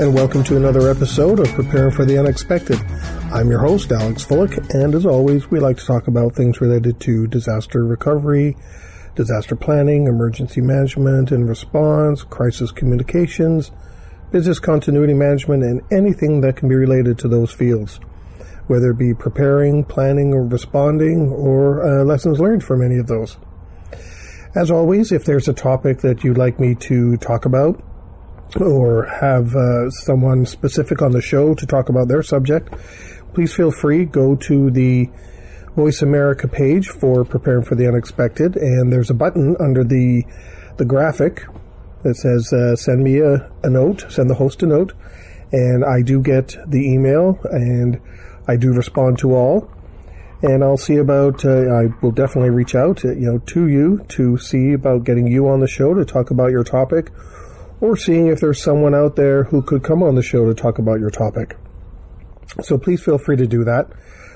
and welcome to another episode of Preparing for the Unexpected. I'm your host, Alex Fullick, and as always, we like to talk about things related to disaster recovery, disaster planning, emergency management and response, crisis communications, business continuity management, and anything that can be related to those fields, whether it be preparing, planning, or responding, or uh, lessons learned from any of those. As always, if there's a topic that you'd like me to talk about, or have uh, someone specific on the show to talk about their subject, please feel free. Go to the Voice America page for preparing for the unexpected, and there's a button under the the graphic that says uh, "Send me a, a note." Send the host a note, and I do get the email, and I do respond to all. And I'll see about. Uh, I will definitely reach out, you know, to you to see about getting you on the show to talk about your topic or seeing if there's someone out there who could come on the show to talk about your topic. So please feel free to do that.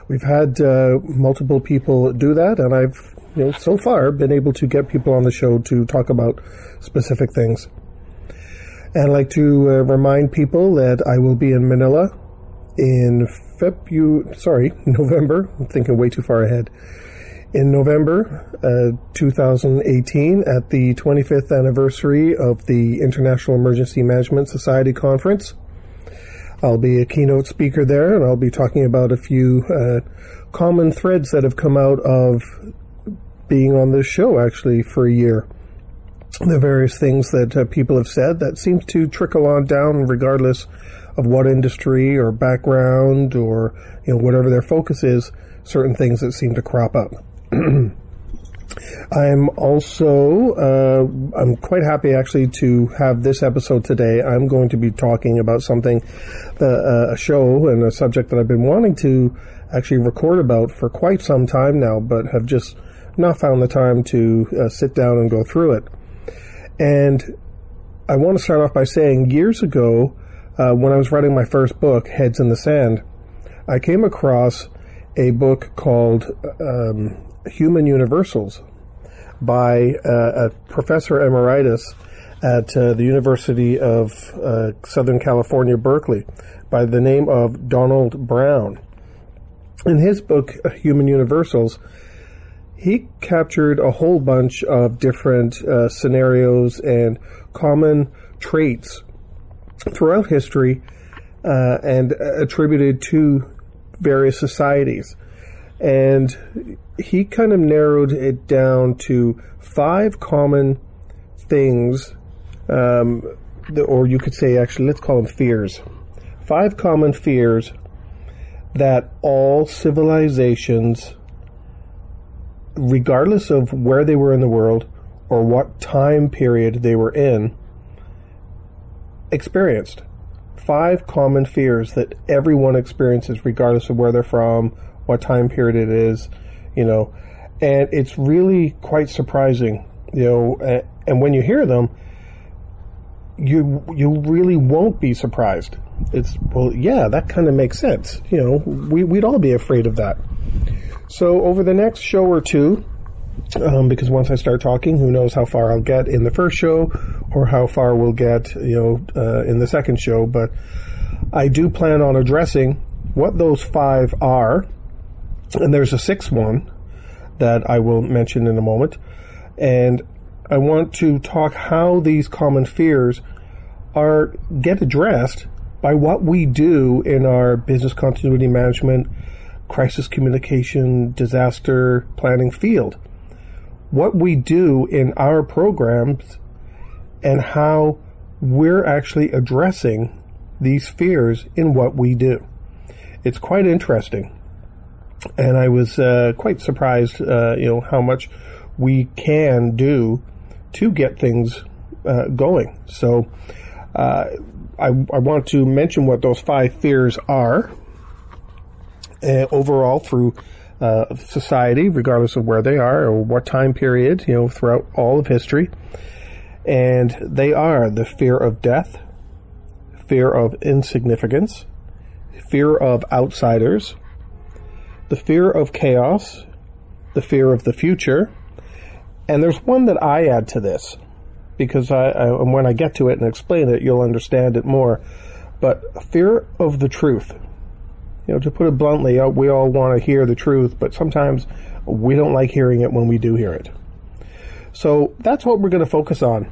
We've had uh, multiple people do that, and I've, you know, so far been able to get people on the show to talk about specific things. And I'd like to uh, remind people that I will be in Manila in February, sorry, November. I'm thinking way too far ahead in November uh, 2018 at the 25th anniversary of the International Emergency Management Society Conference. I'll be a keynote speaker there, and I'll be talking about a few uh, common threads that have come out of being on this show actually for a year. The various things that uh, people have said that seems to trickle on down regardless of what industry or background or you know whatever their focus is certain things that seem to crop up I'm also uh, I'm quite happy actually to have this episode today. I'm going to be talking about something, uh, a show and a subject that I've been wanting to actually record about for quite some time now, but have just not found the time to uh, sit down and go through it. And I want to start off by saying years ago, uh, when I was writing my first book, Heads in the Sand, I came across a book called um, Human Universals by uh, a professor emeritus at uh, the University of uh, Southern California, Berkeley, by the name of Donald Brown. In his book, Human Universals, he captured a whole bunch of different uh, scenarios and common traits throughout history uh, and attributed to various societies. And he kind of narrowed it down to five common things, um, or you could say, actually, let's call them fears. Five common fears that all civilizations, regardless of where they were in the world or what time period they were in, experienced. Five common fears that everyone experiences, regardless of where they're from, what time period it is, you know, and it's really quite surprising, you know, and when you hear them, you you really won't be surprised. It's well, yeah, that kind of makes sense. You know, we we'd all be afraid of that. So over the next show or two, um, because once I start talking, who knows how far I'll get in the first show or how far we'll get, you know, uh, in the second show. But I do plan on addressing what those five are and there's a sixth one that I will mention in a moment. And I want to talk how these common fears are get addressed by what we do in our business continuity management, crisis communication, disaster planning field. What we do in our programs and how we're actually addressing these fears in what we do. It's quite interesting and I was uh, quite surprised, uh, you know, how much we can do to get things uh, going. So uh, I, I, want to mention what those five fears are uh, overall through uh, society, regardless of where they are or what time period, you know, throughout all of history. And they are the fear of death, fear of insignificance, fear of outsiders, the fear of chaos, the fear of the future, and there's one that I add to this because I, I when I get to it and explain it, you'll understand it more. But fear of the truth. You know, to put it bluntly, uh, we all want to hear the truth, but sometimes we don't like hearing it when we do hear it. So that's what we're going to focus on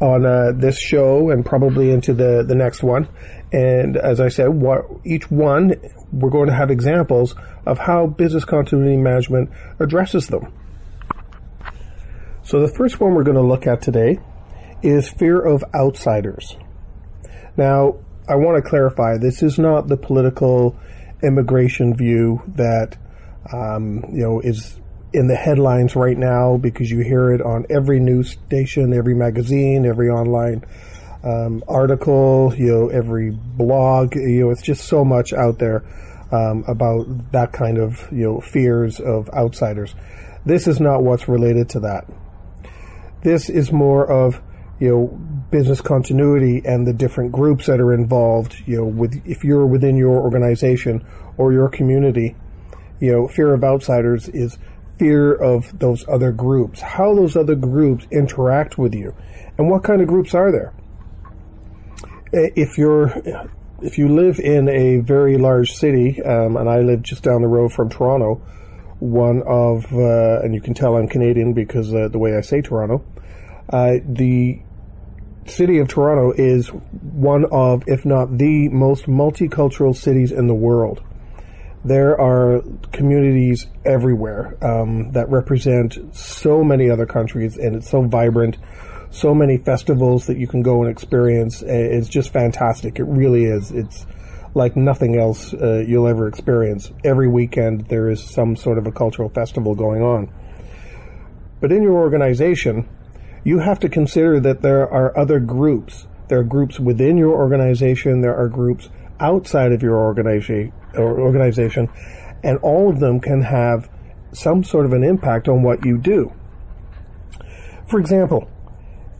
on uh, this show and probably into the, the next one. And as I said, what, each one, we're going to have examples of how business continuity management addresses them. So the first one we're going to look at today is fear of outsiders. Now, I want to clarify this is not the political immigration view that um, you know is in the headlines right now because you hear it on every news station, every magazine, every online um, article, you know, every blog. You know, it's just so much out there um, about that kind of you know fears of outsiders. This is not what's related to that. This is more of you know business continuity and the different groups that are involved. You know, with if you're within your organization or your community, you know, fear of outsiders is fear of those other groups, how those other groups interact with you, and what kind of groups are there. If you're if you live in a very large city, um, and I live just down the road from Toronto, one of uh, and you can tell I'm Canadian because uh, the way I say Toronto, uh, the city of Toronto is one of, if not the most multicultural cities in the world there are communities everywhere um, that represent so many other countries, and it's so vibrant. So many festivals that you can go and experience. It's just fantastic. It really is. It's like nothing else uh, you'll ever experience. Every weekend there is some sort of a cultural festival going on. But in your organization, you have to consider that there are other groups. There are groups within your organization. There are groups outside of your organization or organization, and all of them can have some sort of an impact on what you do. For example,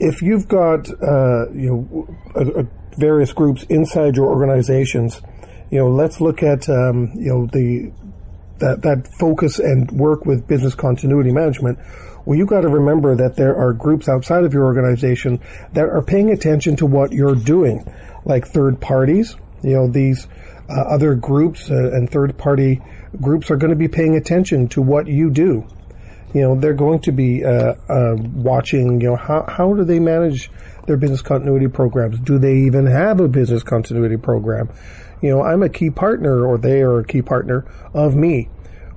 if you've got uh, you know various groups inside your organizations, you know, let's look at um, you know the that that focus and work with business continuity management. Well, you got to remember that there are groups outside of your organization that are paying attention to what you're doing, like third parties. You know, these uh, other groups uh, and third party groups are going to be paying attention to what you do. You know, they're going to be uh, uh, watching, you know, how, how do they manage their business continuity programs? Do they even have a business continuity program? You know, I'm a key partner or they are a key partner of me.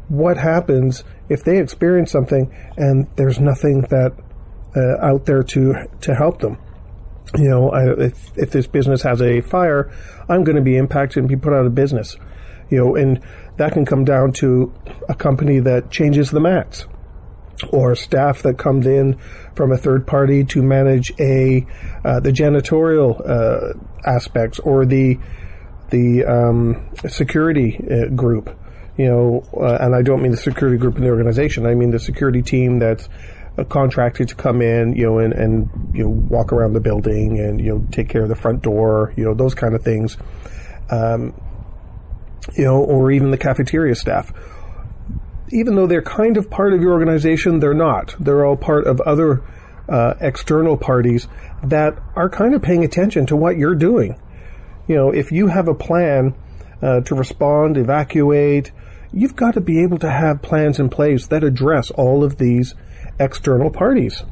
What happens if they experience something and there's nothing that uh, out there to to help them? You know, I, if, if this business has a fire, I'm going to be impacted and be put out of business. You know, and that can come down to a company that changes the mats or staff that comes in from a third party to manage a uh, the janitorial uh, aspects or the the um, security uh, group. You know, uh, and I don't mean the security group in the organization. I mean the security team that's a contractor to come in, you know, and, and you know walk around the building and you know take care of the front door, you know, those kind of things, um, you know, or even the cafeteria staff. Even though they're kind of part of your organization, they're not. They're all part of other uh, external parties that are kind of paying attention to what you're doing. You know, if you have a plan uh, to respond, evacuate, you've got to be able to have plans in place that address all of these external parties.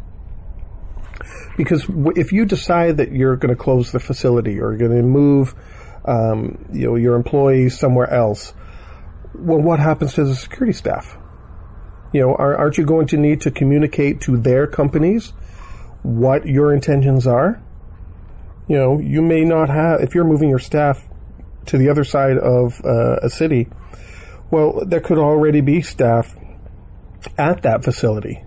Because if you decide that you're going to close the facility or you're going to move, um, you know, your employees somewhere else, well, what happens to the security staff? You know, are, aren't you going to need to communicate to their companies what your intentions are? You know, you may not have, if you're moving your staff to the other side of uh, a city, well, there could already be staff at that facility.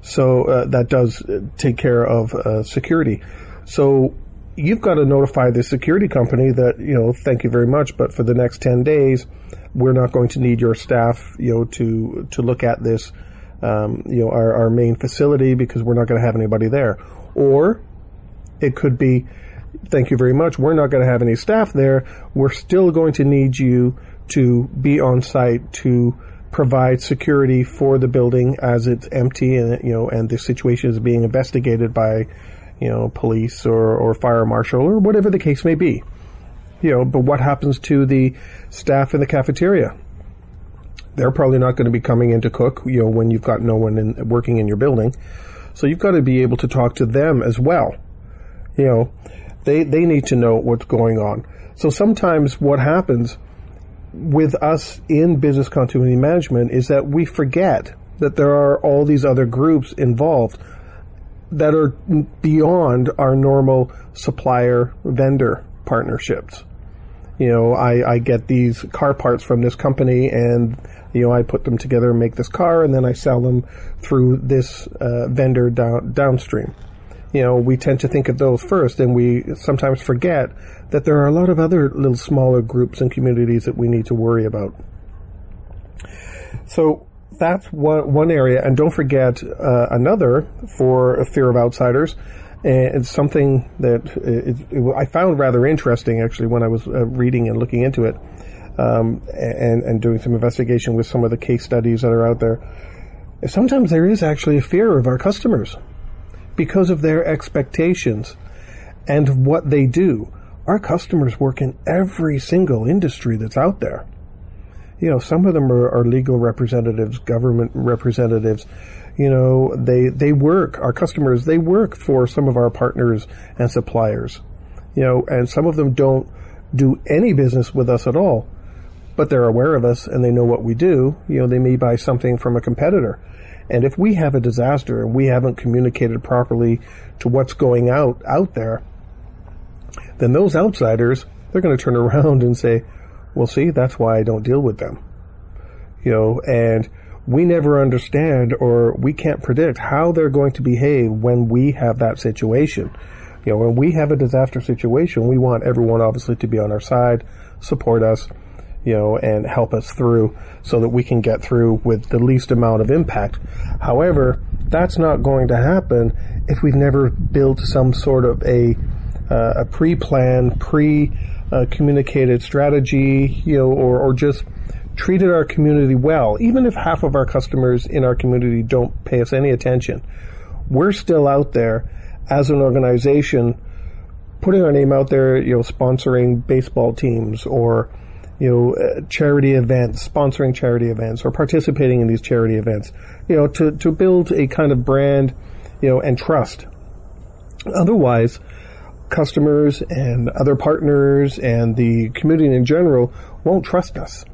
So uh, that does take care of uh, security. So you've got to notify the security company that you know, thank you very much, but for the next ten days, we're not going to need your staff, you know, to to look at this, um, you know, our, our main facility because we're not going to have anybody there. Or it could be, thank you very much, we're not going to have any staff there. We're still going to need you to be on site to provide security for the building as it's empty and you know and the situation is being investigated by you know police or, or fire marshal or whatever the case may be. You know but what happens to the staff in the cafeteria? They're probably not going to be coming in to cook you know when you've got no one in, working in your building. So you've got to be able to talk to them as well. You know they they need to know what's going on. So sometimes what happens with us in business continuity management is that we forget that there are all these other groups involved that are beyond our normal supplier vendor partnerships. You know, I, I get these car parts from this company and, you know, I put them together and make this car and then I sell them through this uh, vendor down, downstream you know, we tend to think of those first, and we sometimes forget that there are a lot of other little smaller groups and communities that we need to worry about. So that's one, one area, and don't forget uh, another for a fear of outsiders. And it's something that it, it, I found rather interesting actually when I was uh, reading and looking into it, um, and and doing some investigation with some of the case studies that are out there. Sometimes there is actually a fear of our customers because of their expectations and what they do. Our customers work in every single industry that's out there. You know, some of them are, are legal representatives, government representatives. You know, they, they work, our customers, they work for some of our partners and suppliers. You know, and some of them don't do any business with us at all, but they're aware of us and they know what we do. You know, they may buy something from a competitor and if we have a disaster and we haven't communicated properly to what's going out out there, then those outsiders, they're going to turn around and say, well, see, that's why I don't deal with them. You know, and we never understand or we can't predict how they're going to behave when we have that situation. You know, when we have a disaster situation, we want everyone obviously to be on our side, support us, you know, and help us through so that we can get through with the least amount of impact. However, that's not going to happen if we've never built some sort of a uh, a pre-planned, pre-communicated strategy, you know, or, or just treated our community well. Even if half of our customers in our community don't pay us any attention, we're still out there as an organization putting our name out there, you know, sponsoring baseball teams or you know, uh, charity events, sponsoring charity events, or participating in these charity events, you know, to, to build a kind of brand, you know, and trust. Otherwise, customers and other partners and the community in general won't trust us.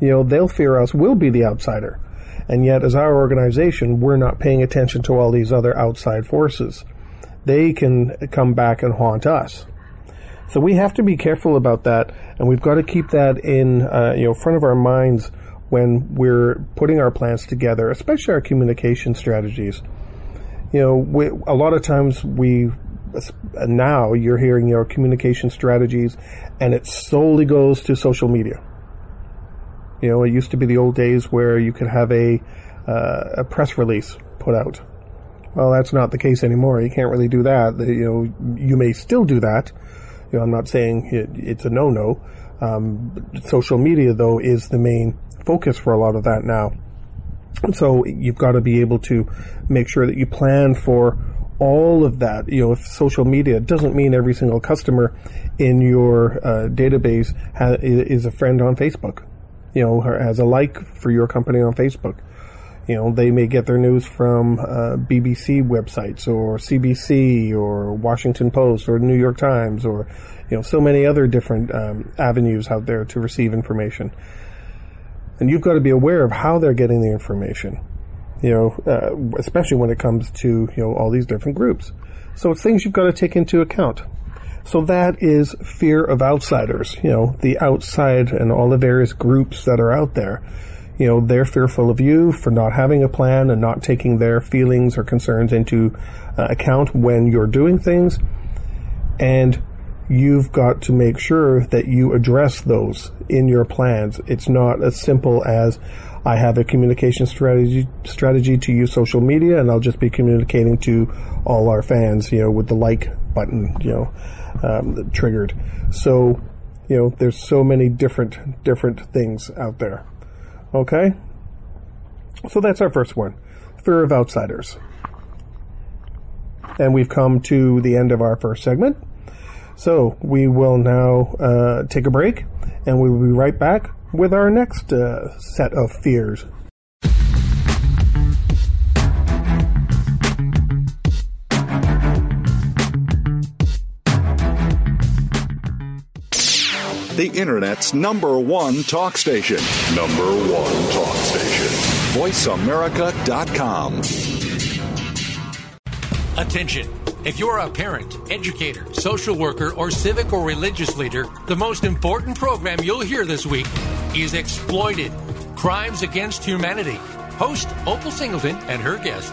You know, they'll fear us, we'll be the outsider. And yet, as our organization, we're not paying attention to all these other outside forces. They can come back and haunt us. So we have to be careful about that, and we've got to keep that in uh, you know front of our minds when we're putting our plans together, especially our communication strategies. You know, we, a lot of times we now you're hearing your communication strategies, and it solely goes to social media. You know, it used to be the old days where you could have a uh, a press release put out. Well, that's not the case anymore. You can't really do that. You know, you may still do that, you know, I'm not saying it, it's a no-no. Um, social media, though, is the main focus for a lot of that now. So you've got to be able to make sure that you plan for all of that. You know, if social media doesn't mean every single customer in your uh, database ha- is a friend on Facebook. You know, has a like for your company on Facebook. You know, they may get their news from uh, BBC websites or CBC or Washington Post or New York Times or, you know, so many other different um, avenues out there to receive information. And you've got to be aware of how they're getting the information, you know, uh, especially when it comes to, you know, all these different groups. So it's things you've got to take into account. So that is fear of outsiders, you know, the outside and all the various groups that are out there you know, they're fearful of you for not having a plan and not taking their feelings or concerns into uh, account when you're doing things. And you've got to make sure that you address those in your plans. It's not as simple as I have a communication strategy strategy to use social media and I'll just be communicating to all our fans, you know, with the like button, you know, um, triggered. So, you know, there's so many different different things out there. Okay? So that's our first one fear of outsiders. And we've come to the end of our first segment. So we will now uh, take a break and we will be right back with our next uh, set of fears. The Internet's number one talk station. Number one talk station. VoiceAmerica.com. Attention. If you're a parent, educator, social worker, or civic or religious leader, the most important program you'll hear this week is Exploited Crimes Against Humanity. Host Opal Singleton and her guest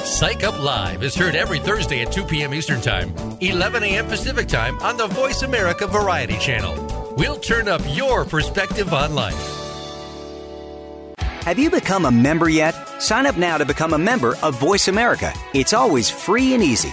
Psych Up Live is heard every Thursday at 2 p.m. Eastern Time, 11 a.m. Pacific Time on the Voice America Variety Channel. We'll turn up your perspective on life. Have you become a member yet? Sign up now to become a member of Voice America. It's always free and easy.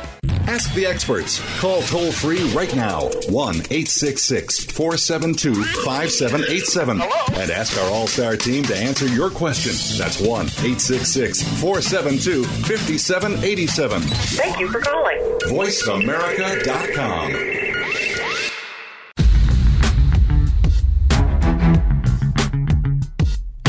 Ask the experts. Call toll free right now 1 866 472 5787 and ask our All Star team to answer your question. That's 1 866 472 5787. Thank you for calling. VoiceAmerica.com.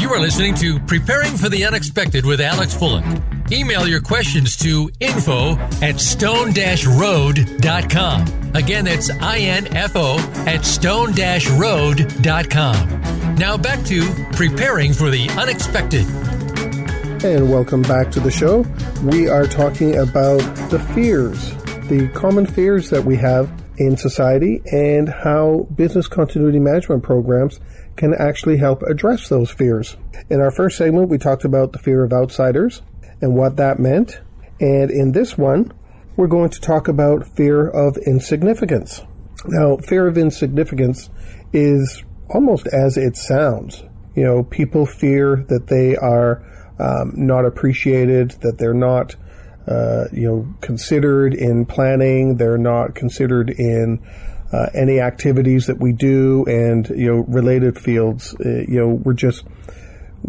You are listening to Preparing for the Unexpected with Alex Fullick. Email your questions to info at stone-road.com. Again, that's I-N-F-O at stone-road.com. Now back to Preparing for the Unexpected. And welcome back to the show. We are talking about the fears, the common fears that we have in society and how business continuity management programs can actually help address those fears. In our first segment, we talked about the fear of outsiders and what that meant. And in this one, we're going to talk about fear of insignificance. Now, fear of insignificance is almost as it sounds. You know, people fear that they are um, not appreciated, that they're not, uh, you know, considered in planning, they're not considered in uh, any activities that we do, and you know, related fields. Uh, you know, we're just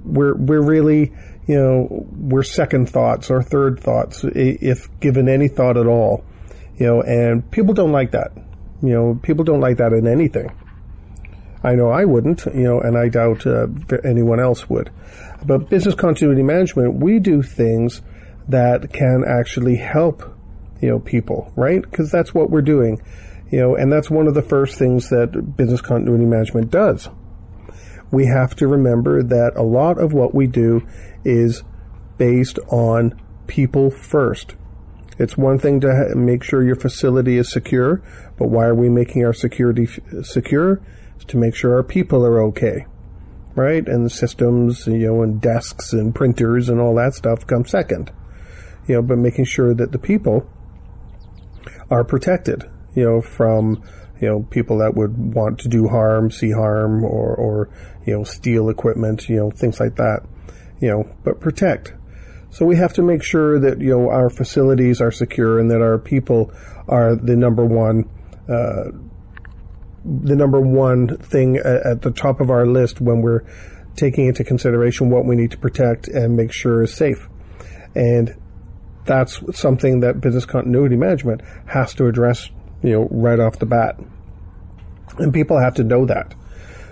we're we're really you know we're second thoughts or third thoughts if given any thought at all. You know, and people don't like that. You know, people don't like that in anything. I know I wouldn't, you know, and I doubt uh, anyone else would. But business continuity management, we do things that can actually help, you know, people, right? Because that's what we're doing, you know, and that's one of the first things that business continuity management does. We have to remember that a lot of what we do is based on people first. It's one thing to make sure your facility is secure, but why are we making our security f- secure? It's to make sure our people are okay, right? And the systems, you know, and desks and printers and all that stuff come second, you know, but making sure that the people are protected, you know, from you know people that would want to do harm, see harm, or or you know steal equipment, you know things like that, you know, but protect. So we have to make sure that you know our facilities are secure and that our people are the number one. Uh, the number one thing at the top of our list when we're taking into consideration what we need to protect and make sure is safe. And that's something that business continuity management has to address, you know, right off the bat. And people have to know that.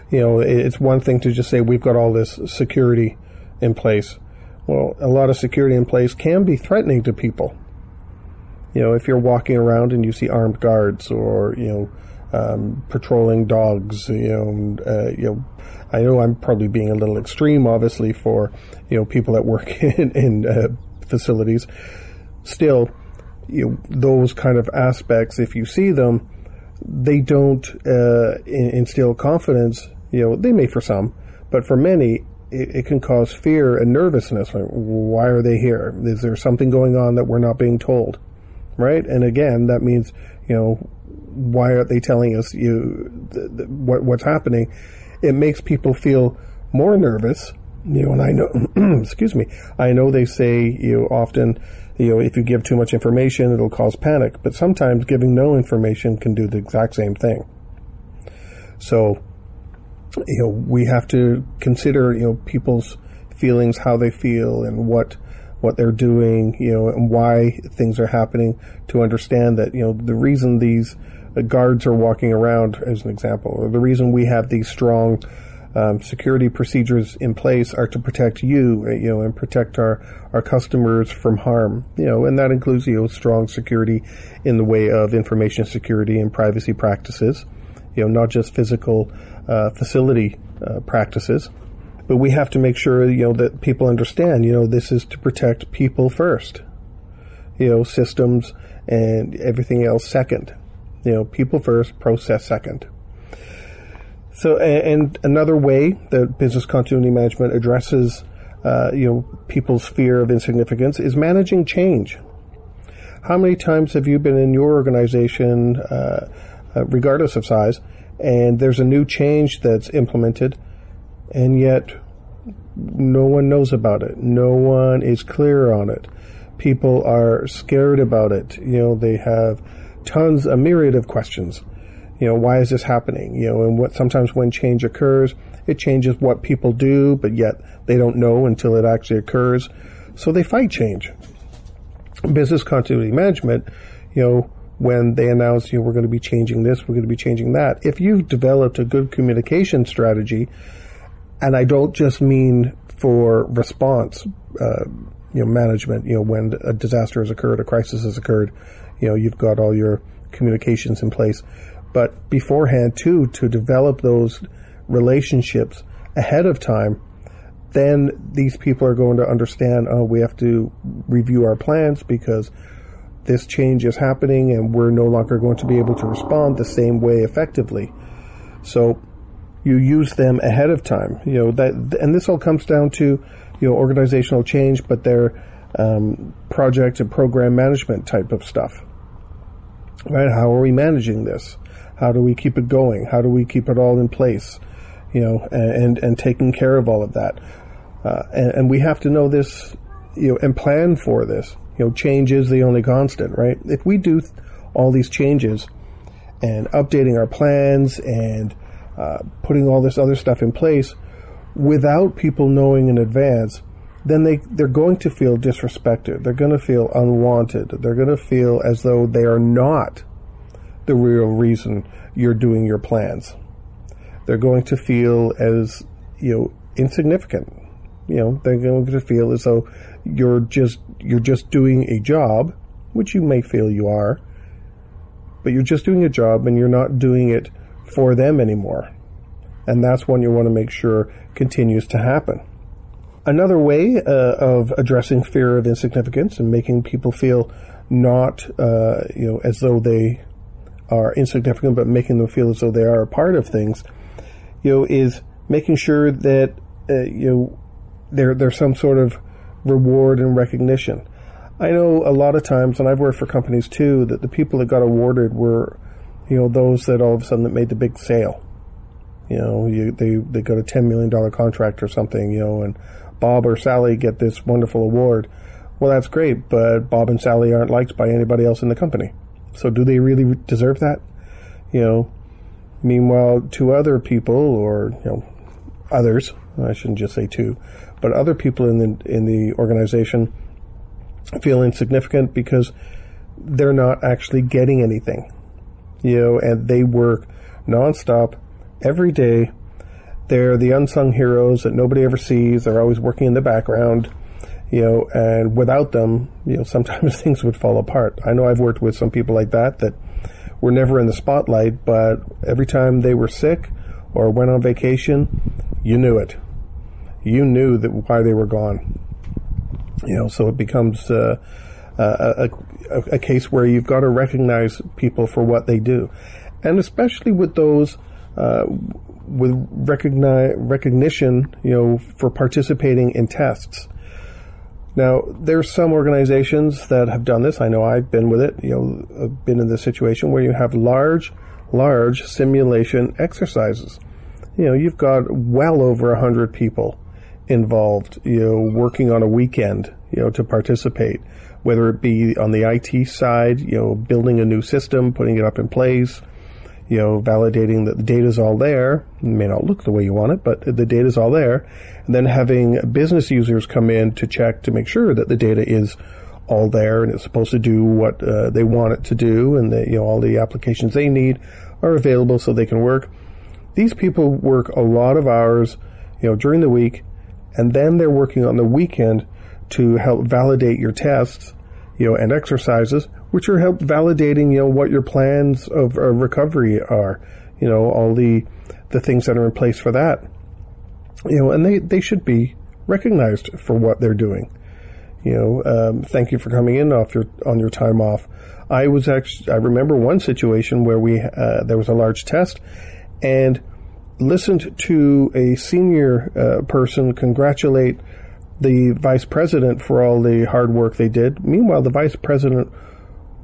You know, it's one thing to just say we've got all this security in place. Well, a lot of security in place can be threatening to people. You know, if you're walking around and you see armed guards or, you know, um, patrolling dogs, you know, uh, you know, I know I'm probably being a little extreme, obviously, for, you know, people that work in, in uh, facilities. Still, you know, those kind of aspects, if you see them, they don't uh, instill confidence. You know, they may for some, but for many, it, it, can cause fear and nervousness. Like, why are they here? Is there something going on that we're not being told? Right? And again, that means, you know, why aren't they telling us you what, what's happening? It makes people feel more nervous. You know, and I know, excuse me, I know they say you know, often, you know, if you give too much information, it'll cause panic. But sometimes giving no information can do the exact same thing. So, you know, we have to consider, you know, people's feelings, how they feel, and what what they're doing, you know, and why things are happening to understand that, you know, the reason these guards are walking around, as an example, or the reason we have these strong um, security procedures in place are to protect you, you know, and protect our, our customers from harm, you know, and that includes, you know, strong security in the way of information security and privacy practices, you know, not just physical uh, facility uh, practices. But we have to make sure, you know, that people understand, you know, this is to protect people first, you know, systems and everything else second. You know, people first, process second. So, and another way that business continuity management addresses, uh, you know, people's fear of insignificance is managing change. How many times have you been in your organization, uh, uh, regardless of size, and there's a new change that's implemented, and yet no one knows about it. No one is clear on it. People are scared about it. You know, they have tons, a myriad of questions. You know, why is this happening? You know, and what sometimes when change occurs, it changes what people do, but yet they don't know until it actually occurs. So they fight change. Business continuity management, you know, when they announce, you know, we're going to be changing this, we're going to be changing that. If you've developed a good communication strategy, and I don't just mean for response, uh, you know, management, you know, when a disaster has occurred, a crisis has occurred, you know, you've got all your communications in place. But beforehand, too, to develop those relationships ahead of time, then these people are going to understand, oh, we have to review our plans because this change is happening and we're no longer going to be able to respond the same way effectively. So you use them ahead of time. You know that, and this all comes down to you know organizational change, but they're um, project and program management type of stuff right? How are we managing this? How do we keep it going? How do we keep it all in place? You know, and and taking care of all of that. Uh, and, and we have to know this, you know, and plan for this. You know, change is the only constant, right? If we do all these changes and updating our plans and uh, putting all this other stuff in place without people knowing in advance, then they, they're going to feel disrespected. They're going to feel unwanted. They're going to feel as though they are not the real reason you're doing your plans. They're going to feel as, you know, insignificant. You know, they're going to feel as though you're just, you're just doing a job, which you may feel you are, but you're just doing a job and you're not doing it for them anymore. And that's one you want to make sure continues to happen. Another way uh, of addressing fear of insignificance and making people feel not, uh, you know, as though they are insignificant, but making them feel as though they are a part of things, you know, is making sure that uh, you know there there's some sort of reward and recognition. I know a lot of times, and I've worked for companies too, that the people that got awarded were, you know, those that all of a sudden that made the big sale. You know, you, they they got a ten million dollar contract or something, you know, and Bob or Sally get this wonderful award. Well, that's great, but Bob and Sally aren't liked by anybody else in the company. So, do they really deserve that? You know. Meanwhile, two other people, or you know, others, I shouldn't just say two, but other people in the in the organization feel insignificant because they're not actually getting anything. You know, and they work nonstop every day. They're the unsung heroes that nobody ever sees. They're always working in the background, you know, and without them, you know, sometimes things would fall apart. I know I've worked with some people like that that were never in the spotlight, but every time they were sick or went on vacation, you knew it. You knew that why they were gone. You know, so it becomes uh, a, a, a case where you've got to recognize people for what they do, and especially with those uh, with recogni- recognition, you know, for participating in tests. Now, there's some organizations that have done this. I know I've been with it. You know, I've been in this situation where you have large, large simulation exercises. You know, you've got well over a hundred people involved, you know, working on a weekend, you know, to participate, whether it be on the IT side, you know, building a new system, putting it up in place, you know, validating that the data is all there. It may not look the way you want it, but the data is all there. And then having business users come in to check to make sure that the data is all there and it's supposed to do what uh, they want it to do, and that you know all the applications they need are available so they can work. These people work a lot of hours, you know, during the week and then they're working on the weekend to help validate your tests, you know, and exercises, which are help validating, you know, what your plans of, of recovery are, you know, all the the things that are in place for that, you know, and they they should be recognized for what they're doing. You know, um, thank you for coming in off your on your time off. I was actually I remember one situation where we uh, there was a large test, and listened to a senior uh, person congratulate the vice president for all the hard work they did. Meanwhile, the vice president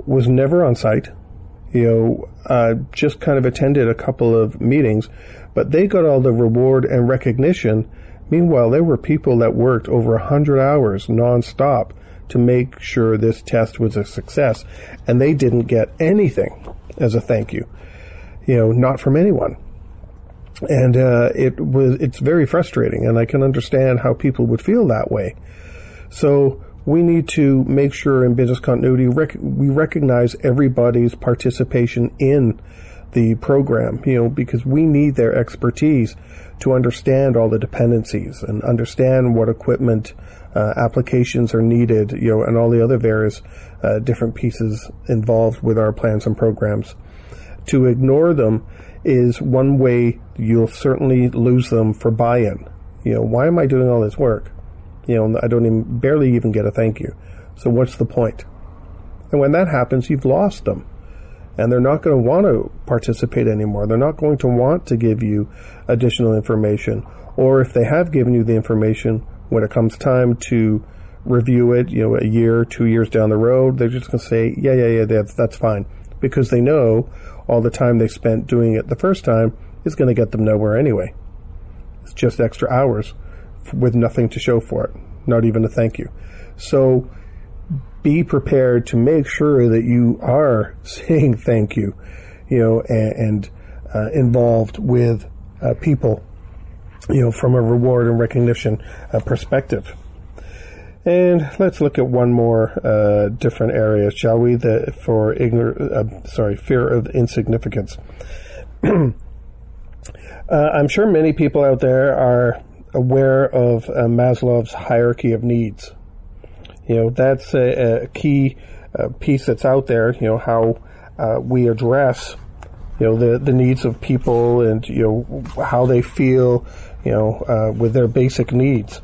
was never on site. You know, uh, just kind of attended a couple of meetings, but they got all the reward and recognition. Meanwhile, there were people that worked over a hundred hours nonstop to make sure this test was a success, and they didn't get anything as a thank you. You know, not from anyone and uh, it was it's very frustrating, and I can understand how people would feel that way. So we need to make sure in business continuity rec- we recognize everybody's participation in the program, you know, because we need their expertise to understand all the dependencies and understand what equipment uh, applications are needed, you know, and all the other various uh, different pieces involved with our plans and programs. To ignore them is one way you'll certainly lose them for buy-in. You know, why am I doing all this work? You know, I don't even barely even get a thank you. So what's the point? And when that happens, you've lost them. And they're not going to want to participate anymore. They're not going to want to give you additional information. Or if they have given you the information, when it comes time to review it, you know, a year, two years down the road, they're just going to say, yeah, yeah, yeah, that's, that's fine. Because they know all the time they spent doing it the first time is going to get them nowhere anyway. It's just extra hours with nothing to show for it, not even a thank you. So be prepared to make sure that you are saying thank you, you know, and, and uh, involved with uh, people, you know, from a reward and recognition uh, perspective. And let's look at one more uh, different area, shall we? The for ignor- uh, sorry, fear of insignificance. uh, I'm sure many people out there are aware of uh, Maslow's hierarchy of needs. You know, that's a, a key uh, piece that's out there. You know how uh, we address you know the the needs of people and you know how they feel. You know, with their basic needs.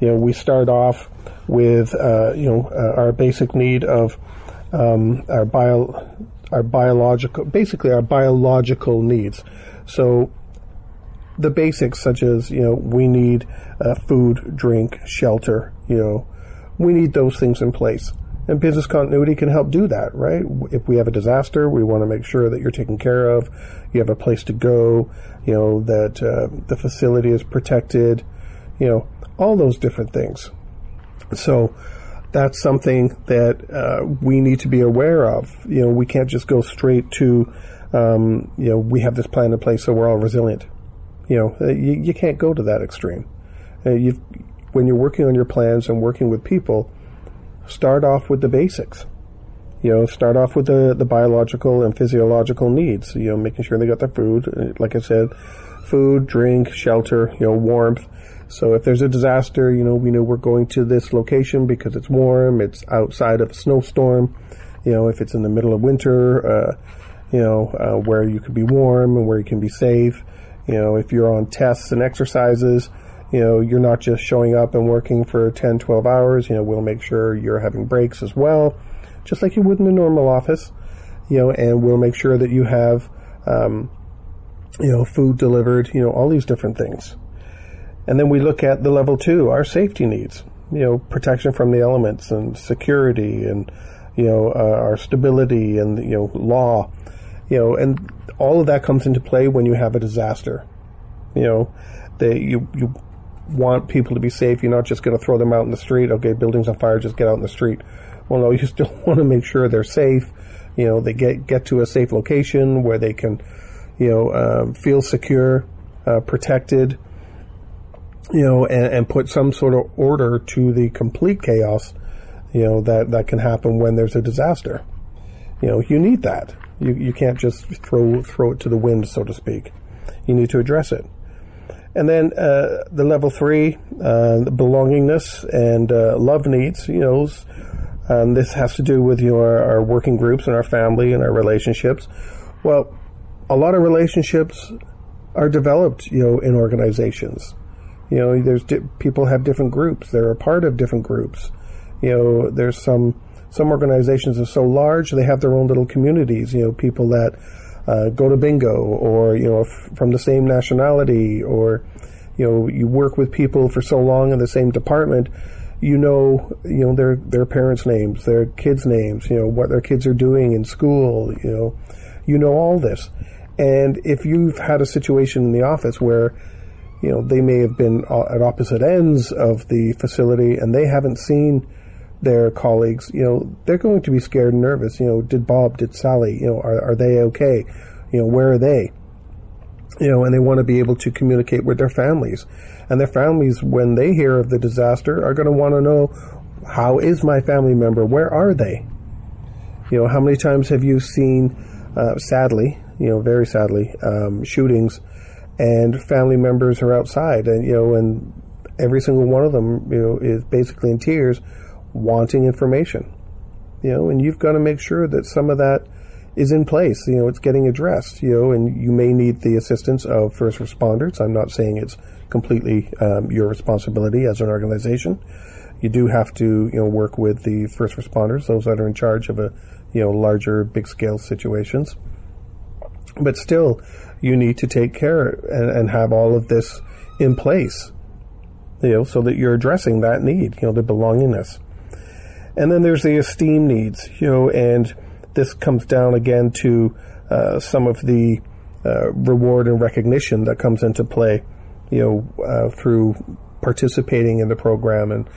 You know, we start off with uh, you know uh, our basic need of um, our bio our biological basically our biological needs. So the basics such as you know we need uh, food, drink, shelter. You know we need those things in place. And business continuity can help do that, right? If we have a disaster, we want to make sure that you're taken care of, you have a place to go, you know, that uh, the facility is protected, you know, all those different things. So that's something that uh, we need to be aware of. You know, we can't just go straight to, um, you know, we have this plan in place so we're all resilient. You know, uh, you, you can't go to that extreme. Uh, when you're working on your plans and working with people, start off with the basics. You know, start off with the, the biological and physiological needs. You know, making sure they got their food. Uh, like I said, food, drink, shelter, you know, warmth. So if there's a disaster, you know, we know we're going to this location because it's warm, it's outside of a snowstorm. You know, if it's in the middle of winter, uh, you know, uh, where you can be warm and where you can be safe. You know, if you're on tests and exercises, you know, you're not just showing up and working for 10, 12 hours. You know, we'll make sure you're having breaks as well, just like you would in a normal office. You know, and we'll make sure that you have, um, you know, food delivered, you know, all these different things. And then we look at the level two, our safety needs, you know, protection from the elements and security and, you know, uh, our stability and, you know, law, you know, and all of that comes into play when you have a disaster. You know, that you, you want people to be safe. You're not just going to throw them out in the street. Okay, buildings on fire, just get out in the street. Well, no, you still want to make sure they're safe. You know, they get get to a safe location where they can, you know, uh, feel secure, uh, protected. You know, and, and put some sort of order to the complete chaos. You know that that can happen when there's a disaster. You know, you need that. You you can't just throw throw it to the wind, so to speak. You need to address it. And then uh, the level three, uh, belongingness and uh, love needs. You know, um, this has to do with your our working groups and our family and our relationships. Well, a lot of relationships are developed, you know, in organizations. You know, there's di- people have different groups. They're a part of different groups. You know, there's some some organizations are so large they have their own little communities. You know, people that uh, go to bingo or you know f- from the same nationality or you know you work with people for so long in the same department you know you know their their parents names their kids names you know what their kids are doing in school you know you know all this and if you've had a situation in the office where you know they may have been at opposite ends of the facility and they haven't seen their colleagues, you know, they're going to be scared and nervous. You know, did Bob, did Sally, you know, are, are they okay? You know, where are they? You know, and they want to be able to communicate with their families. And their families, when they hear of the disaster, are going to want to know, how is my family member? Where are they? You know, how many times have you seen, uh, sadly, you know, very sadly, um, shootings and family members are outside and, you know, and every single one of them, you know, is basically in tears wanting information. You know, and you've got to make sure that some of that is in place. You know, it's getting addressed. You know, and you may need the assistance of first responders. I'm not saying it's completely um, your responsibility as an organization. You do have to, you know, work with the first responders, those that are in charge of a, you know, larger, big scale situations. But still, you need to take care and, and have all of this in place, you know, so that you're addressing that need, you know, the belongingness. And then there's the esteem needs, you know, and this comes down again to uh, some of the uh, reward and recognition that comes into play, you know, uh, through participating in the program and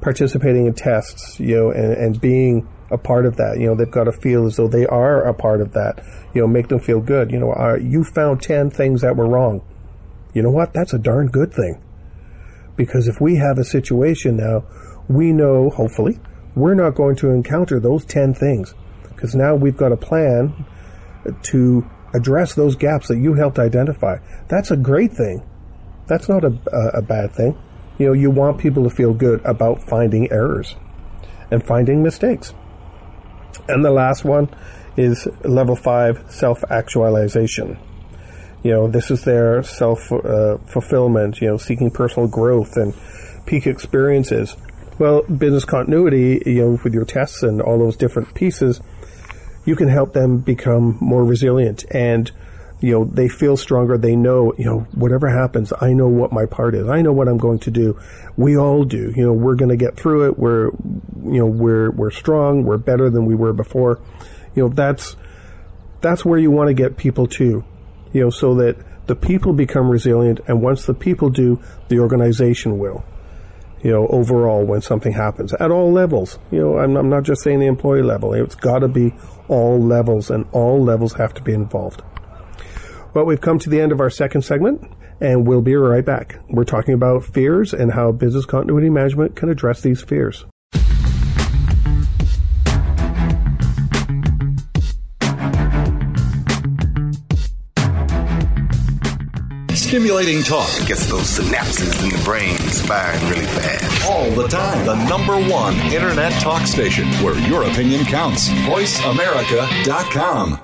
participating in tests, you know, and, and being a part of that. You know, they've got to feel as though they are a part of that. You know, make them feel good. You know, uh, you found 10 things that were wrong. You know what? That's a darn good thing. Because if we have a situation now, we know, hopefully, we're not going to encounter those 10 things because now we've got a plan to address those gaps that you helped identify. That's a great thing. That's not a, a, a bad thing. You know, you want people to feel good about finding errors and finding mistakes. And the last one is level five self actualization. You know, this is their self uh, fulfillment, you know, seeking personal growth and peak experiences well, business continuity, you know, with your tests and all those different pieces, you can help them become more resilient and you know, they feel stronger. They know, you know, whatever happens, I know what my part is. I know what I'm going to do. We all do. You know, we're going to get through it. We're, you know, we're, we're strong. We're better than we were before. You know, that's, that's where you want to get people to, you know, so that the people become resilient. And once the people do, the organization will, you know, overall when something happens at all levels. You know, I'm, I'm not just saying the employee level. It's got to be all levels and all levels have to be involved. Well, we've come to the end of our second segment, and we'll be right back. We're talking about fears and how business continuity management can address these fears. Stimulating talk. it Gets those synapses in the brain firing really fast. All the time. The number one internet talk station where your opinion counts. VoiceAmerica.com.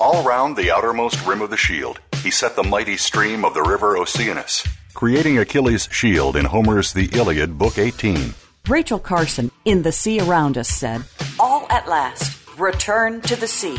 All round the outermost rim of the shield, he set the mighty stream of the river Oceanus, creating Achilles' shield in Homer's The Iliad, Book 18. Rachel Carson in The Sea Around Us said, All at last, return to the sea,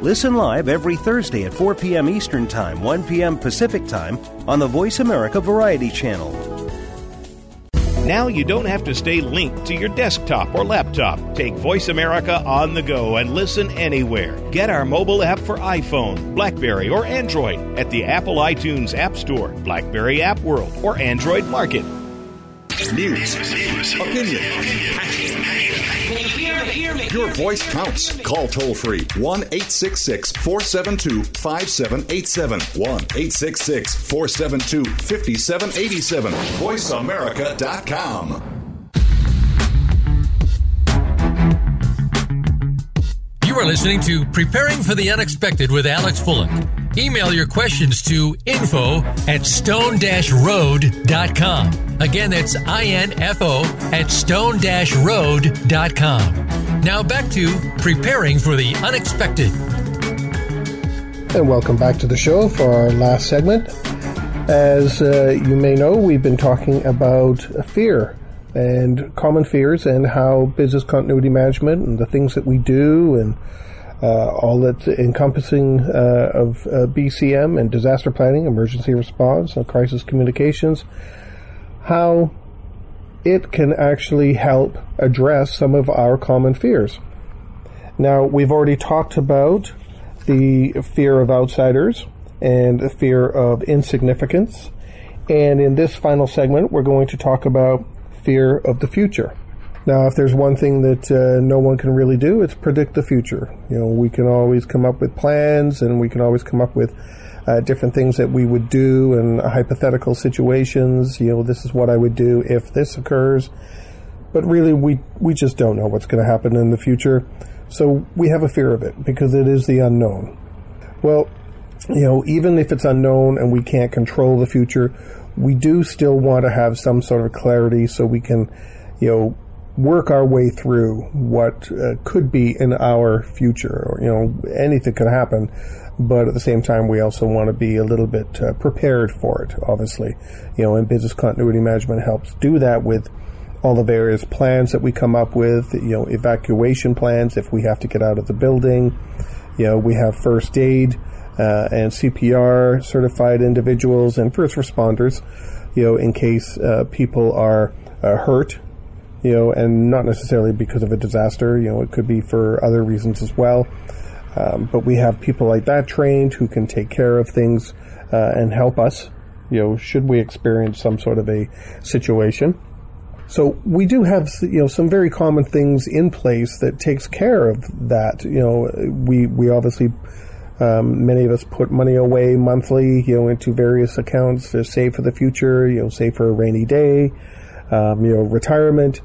Listen live every Thursday at 4 p.m. Eastern Time, 1 p.m. Pacific Time on the Voice America Variety Channel. Now you don't have to stay linked to your desktop or laptop. Take Voice America on the go and listen anywhere. Get our mobile app for iPhone, Blackberry, or Android at the Apple iTunes App Store, Blackberry App World, or Android Market. News, opinion, your voice counts. Call toll free 1 866 472 5787. 1 866 472 5787. VoiceAmerica.com. You are listening to Preparing for the Unexpected with Alex Fullick. Email your questions to info at stone-road.com. Again, that's I-N-F-O at stone-road.com. Now back to Preparing for the Unexpected. And welcome back to the show for our last segment. As uh, you may know, we've been talking about fear and common fears and how business continuity management and the things that we do and all that's encompassing uh, of uh, BCM and disaster planning, emergency response, and crisis communications, how it can actually help address some of our common fears. Now, we've already talked about the fear of outsiders and the fear of insignificance. And in this final segment, we're going to talk about fear of the future. Now, if there's one thing that uh, no one can really do, it's predict the future. You know, we can always come up with plans and we can always come up with uh, different things that we would do and hypothetical situations. You know, this is what I would do if this occurs. But really, we, we just don't know what's going to happen in the future. So we have a fear of it because it is the unknown. Well, you know, even if it's unknown and we can't control the future, we do still want to have some sort of clarity so we can, you know, work our way through what uh, could be in our future. Or, you know, anything could happen, but at the same time, we also want to be a little bit uh, prepared for it. Obviously, you know, and business continuity management helps do that with all the various plans that we come up with. You know, evacuation plans if we have to get out of the building. You know, we have first aid. Uh, and CPR certified individuals and first responders, you know, in case uh, people are uh, hurt you know, and not necessarily because of a disaster. You know, it could be for other reasons as well. Um, but we have people like that trained who can take care of things uh, and help us. You know, should we experience some sort of a situation. So we do have you know some very common things in place that takes care of that. You know, we we obviously um, many of us put money away monthly, you know, into various accounts to save for the future. You know, save for a rainy day. Um, you know, retirement.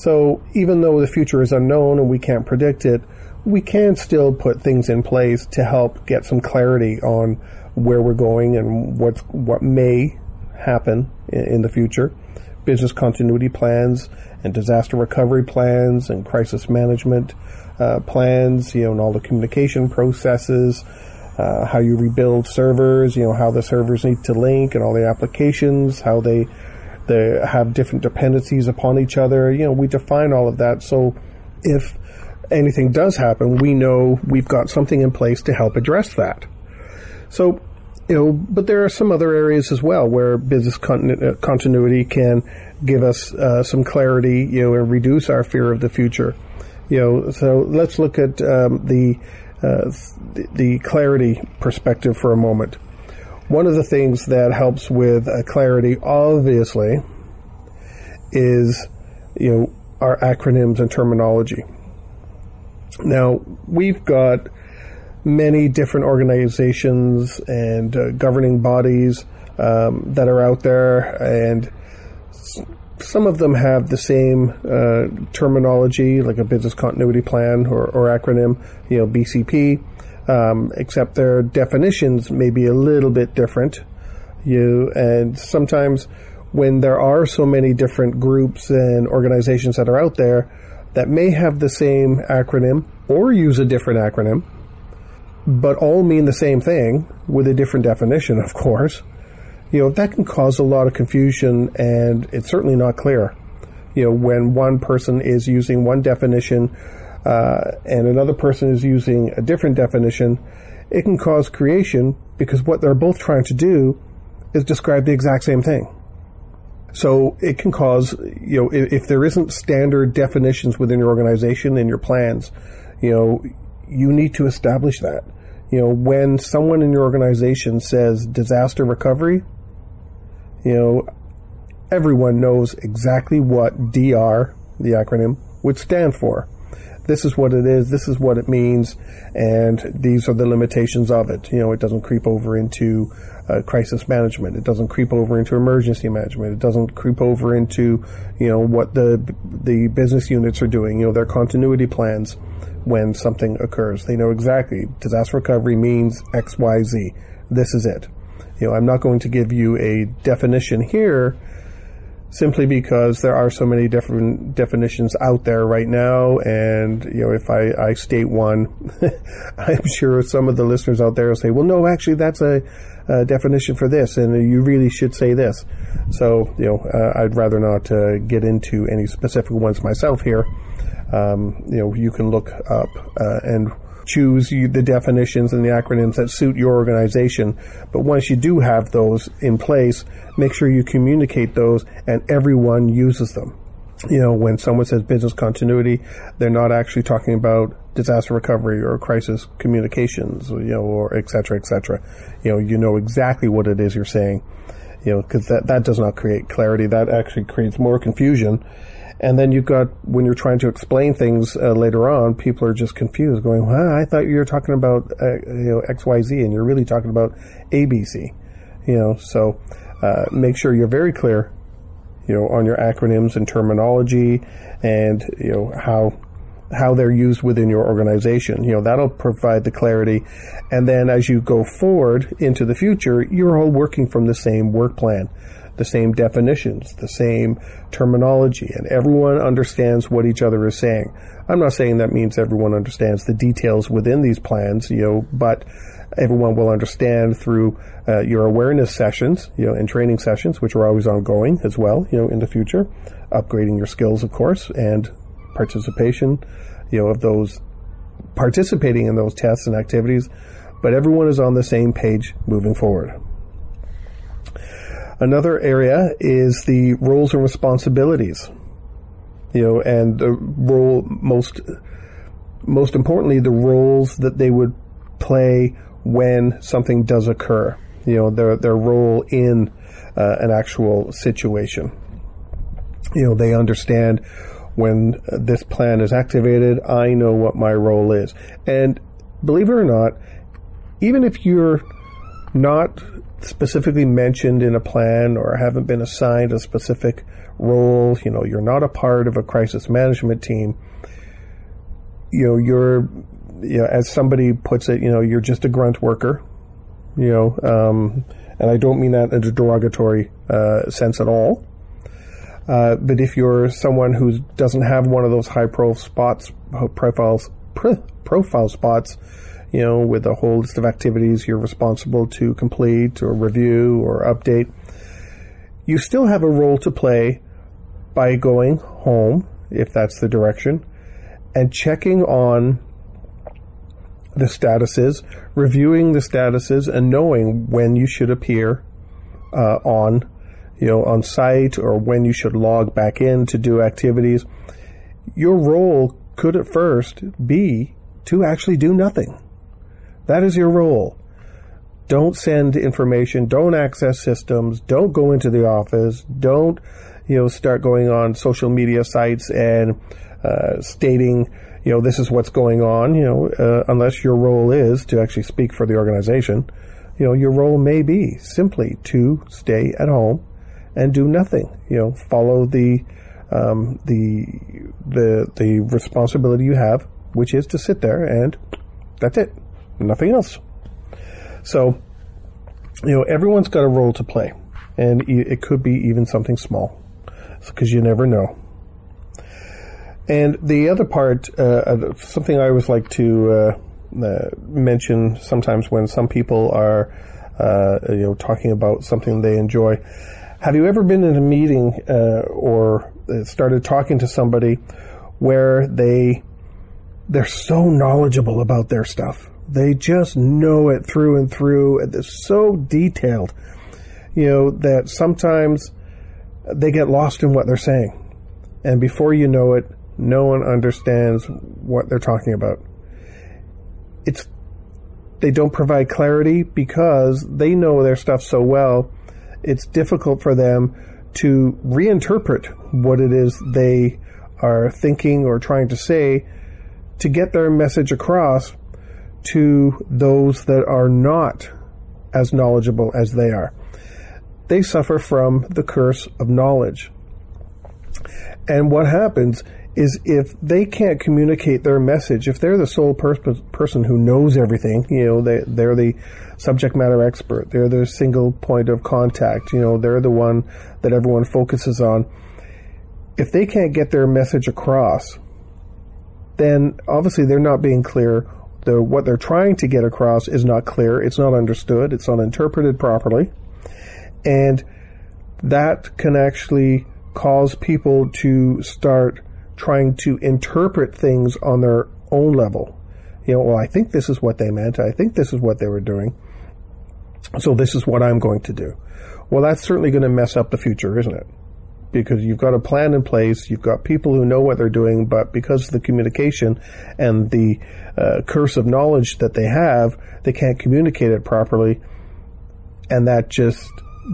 So even though the future is unknown and we can't predict it, we can still put things in place to help get some clarity on where we're going and what's what may happen in, in the future. Business continuity plans and disaster recovery plans and crisis management uh, plans, you know, and all the communication processes, uh, how you rebuild servers, you know, how the servers need to link and all the applications, how they they have different dependencies upon each other. You know, we define all of that. So if anything does happen, we know we've got something in place to help address that. So, you know, but there are some other areas as well where business continu- continuity can give us uh, some clarity, you know, and reduce our fear of the future. You know, so let's look at um, the, uh, the clarity perspective for a moment. One of the things that helps with uh, clarity, obviously, is you know our acronyms and terminology. Now we've got many different organizations and uh, governing bodies um, that are out there, and some of them have the same uh, terminology, like a business continuity plan or, or acronym, you know, BCP, um, except their definitions may be a little bit different. You and sometimes when there are so many different groups and organizations that are out there that may have the same acronym or use a different acronym, but all mean the same thing with a different definition, of course you know, that can cause a lot of confusion and it's certainly not clear. You know, when one person is using one definition uh, and another person is using a different definition, it can cause creation because what they're both trying to do is describe the exact same thing. So it can cause, you know, if, if there isn't standard definitions within your organization and your plans, you know, you need to establish that. You know, when someone in your organization says disaster recovery, you know, everyone knows exactly what DR, the acronym, would stand for. This is what it is, this is what it means, and these are the limitations of it. You know, it doesn't creep over into uh, crisis management. It doesn't creep over into emergency management. It doesn't creep over into, you know, what the the business units are doing. You know, their continuity plans when something occurs. They know exactly disaster recovery means X, Y, Z. This is it. You know, I'm not going to give you a definition here simply because there are so many different definitions out there right now. And, you know, if I, I state one, I'm sure some of the listeners out there will say, well, no, actually, that's a, a definition for this, and you really should say this. So, you know, uh, I'd rather not uh, get into any specific ones myself here. Um, you know, you can look up uh, and choose the definitions and the acronyms that suit your organization. But once you do have those in place, make sure you communicate those and everyone uses them. You know, when someone says business continuity, they're not actually talking about disaster recovery or crisis communications, you know, or et cetera, et cetera. You know, you know exactly what it is you're saying, you know, because that, that does not create clarity. That actually creates more confusion and then you've got, when you're trying to explain things uh, later on, people are just confused, going, well, I thought you were talking about, uh, you know, XYZ, and you're really talking about ABC. You know, so uh, make sure you're very clear, you know, on your acronyms and terminology and, you know, how how they're used within your organization. You know, that'll provide the clarity. And then as you go forward into the future, you're all working from the same work plan the same definitions, the same terminology, and everyone understands what each other is saying. I'm not saying that means everyone understands the details within these plans, you know, but everyone will understand through uh, your awareness sessions, you know, and training sessions, which are always ongoing as well, you know, in the future, upgrading your skills, of course, and participation, you know, of those participating in those tests and activities. But everyone is on the same page moving forward. Another area is the roles and responsibilities. You know, and the role most most importantly the roles that they would play when something does occur. You know, their their role in uh, an actual situation. You know, they understand when this plan is activated, I know what my role is. And believe it or not, even if you're not specifically mentioned in a plan or haven't been assigned a specific role, you know, you're not a part of a crisis management team, you know, you're, you know, as somebody puts it, you know, you're just a grunt worker, you know, um, and I don't mean that in a derogatory uh, sense at all. Uh, but if you're someone who doesn't have one of those high profile spots, profiles, profile spots, you know, with a whole list of activities you're responsible to complete or review or update, you still have a role to play by going home, if that's the direction, and checking on the statuses, reviewing the statuses, and knowing when you should appear uh, on you know, on site or when you should log back in to do activities. Your role could at first be to actually do nothing. That is your role. Don't send information, don't access systems, don't go into the office, don't, you know, start going on social media sites and uh, stating, you know, this is what's going on, you know, uh, unless your role is to actually speak for the organization. You know, your role may be simply to stay at home and do nothing. You know, follow the um, the the the responsibility you have, which is to sit there and that's it, nothing else. So, you know, everyone's got a role to play, and it could be even something small, because you never know. And the other part, uh, something I always like to uh, uh, mention sometimes when some people are, uh, you know, talking about something they enjoy have you ever been in a meeting uh, or uh, started talking to somebody where they they're so knowledgeable about their stuff? They just know it through and through. They're so detailed, you know, that sometimes they get lost in what they're saying, and before you know it, no one understands what they're talking about. It's they don't provide clarity because they know their stuff so well it's difficult for them to reinterpret what it is they are thinking or trying to say to get their message across to those that are not as knowledgeable as they are. They suffer from the curse of knowledge. And what happens is if they can't communicate their message, if they're the sole pers- person who knows everything, you know, they, they're the subject matter expert, they're the single point of contact, you know, they're the one that everyone focuses on. If they can't get their message across, then obviously they're not being clear. The, what they're trying to get across is not clear, it's not understood, it's not interpreted properly. And that can actually cause people to start trying to interpret things on their own level. You know, well, I think this is what they meant. I think this is what they were doing. So this is what I'm going to do. Well, that's certainly going to mess up the future, isn't it? Because you've got a plan in place, you've got people who know what they're doing, but because of the communication and the uh, curse of knowledge that they have, they can't communicate it properly. And that just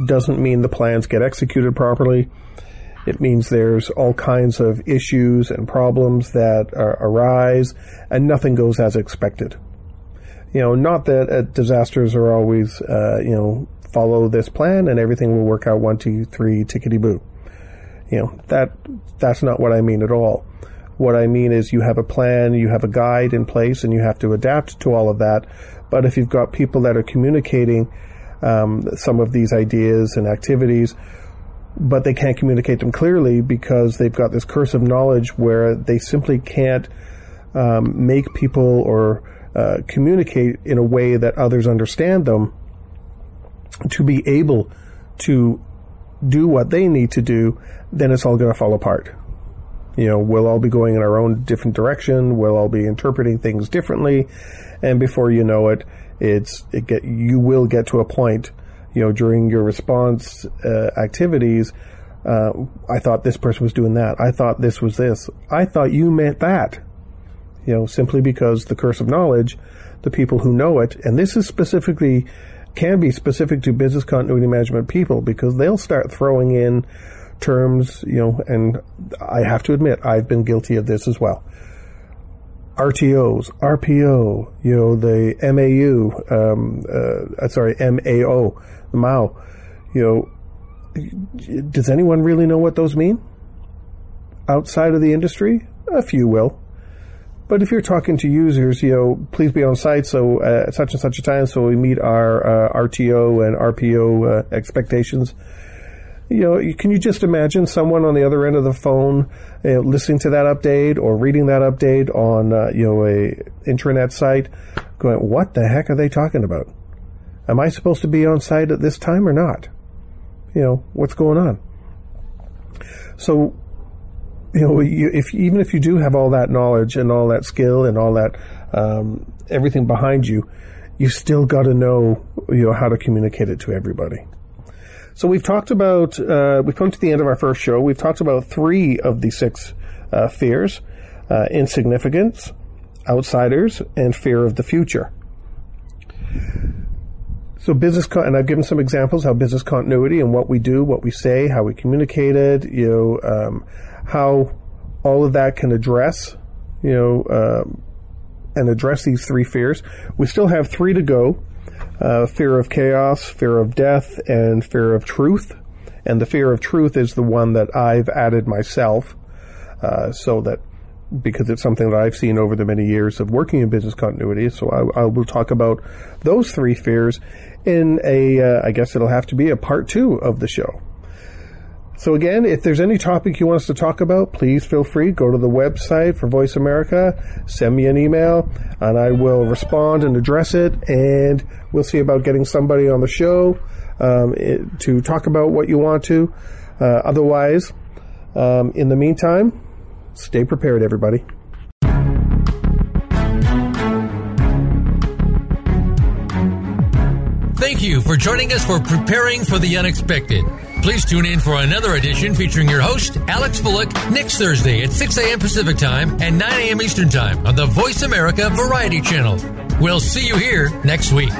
doesn't mean the plans get executed properly. It means there's all kinds of issues and problems that are, arise, and nothing goes as expected. You know, not that uh, disasters are always, uh, you know, follow this plan and everything will work out one, two, three, tickety boo. You know, that that's not what I mean at all. What I mean is you have a plan, you have a guide in place, and you have to adapt to all of that. But if you've got people that are communicating um, some of these ideas and activities but they can't communicate them clearly because they've got this curse of knowledge where they simply can't um, make people or uh, communicate in a way that others understand them to be able to do what they need to do, then it's all going to fall apart. You know, we'll all be going in our own different direction. We'll all be interpreting things differently, and before you know it, it's it get you will get to a point you know, during your response uh, activities, uh, I thought this person was doing that. I thought this was this. I thought you meant that. You know, simply because the curse of knowledge, the people who know it, and this is specifically, can be specific to business continuity management people because they'll start throwing in terms, you know, and I have to admit, I've been guilty of this as well. RTOs, RPO, you know, the MAU, um, uh, sorry, MAO, MAO, you know, does anyone really know what those mean? Outside of the industry? A few will. But if you're talking to users, you know, please be on site so uh, at such and such a time so we meet our uh, RTO and RPO uh, expectations you know, can you just imagine someone on the other end of the phone you know, listening to that update or reading that update on, uh, you know, a intranet site going, what the heck are they talking about? Am I supposed to be on site at this time or not? You know, what's going on? So, you know, you, if even if you do have all that knowledge and all that skill and all that um, everything behind you, you still got to know, you know, how to communicate it to everybody. So we've talked about, uh, we've come to the end of our first show. We've talked about three of the six uh, fears uh, insignificance, outsiders, and fear of the future. So business, con- and I've given some examples how business continuity and what we do, what we say, how we communicate it, you know, um, how all of that can address, you know, um, and address these three fears. We still have three to go uh, fear of chaos, fear of death, and fear of truth. And the fear of truth is the one that I've added myself, uh, so that because it's something that I've seen over the many years of working in business continuity. So I, I will talk about those three fears in a, uh, I guess it'll have to be a part two of the show. So again, if there's any topic you want us to talk about, please feel free. Go to the website for Voice America, send me an email, and I will respond and address it. And we'll see about getting somebody on the show um, it, to talk about what you want to. Uh, otherwise, um, in the meantime, stay prepared, everybody. Thank you for joining us for Preparing for the Unexpected. Please tune in for another edition featuring your host, Alex Fullick, next Thursday at 6 a.m. Pacific Time and 9 a.m. Eastern Time on the Voice America Variety Channel. We'll see you here next week.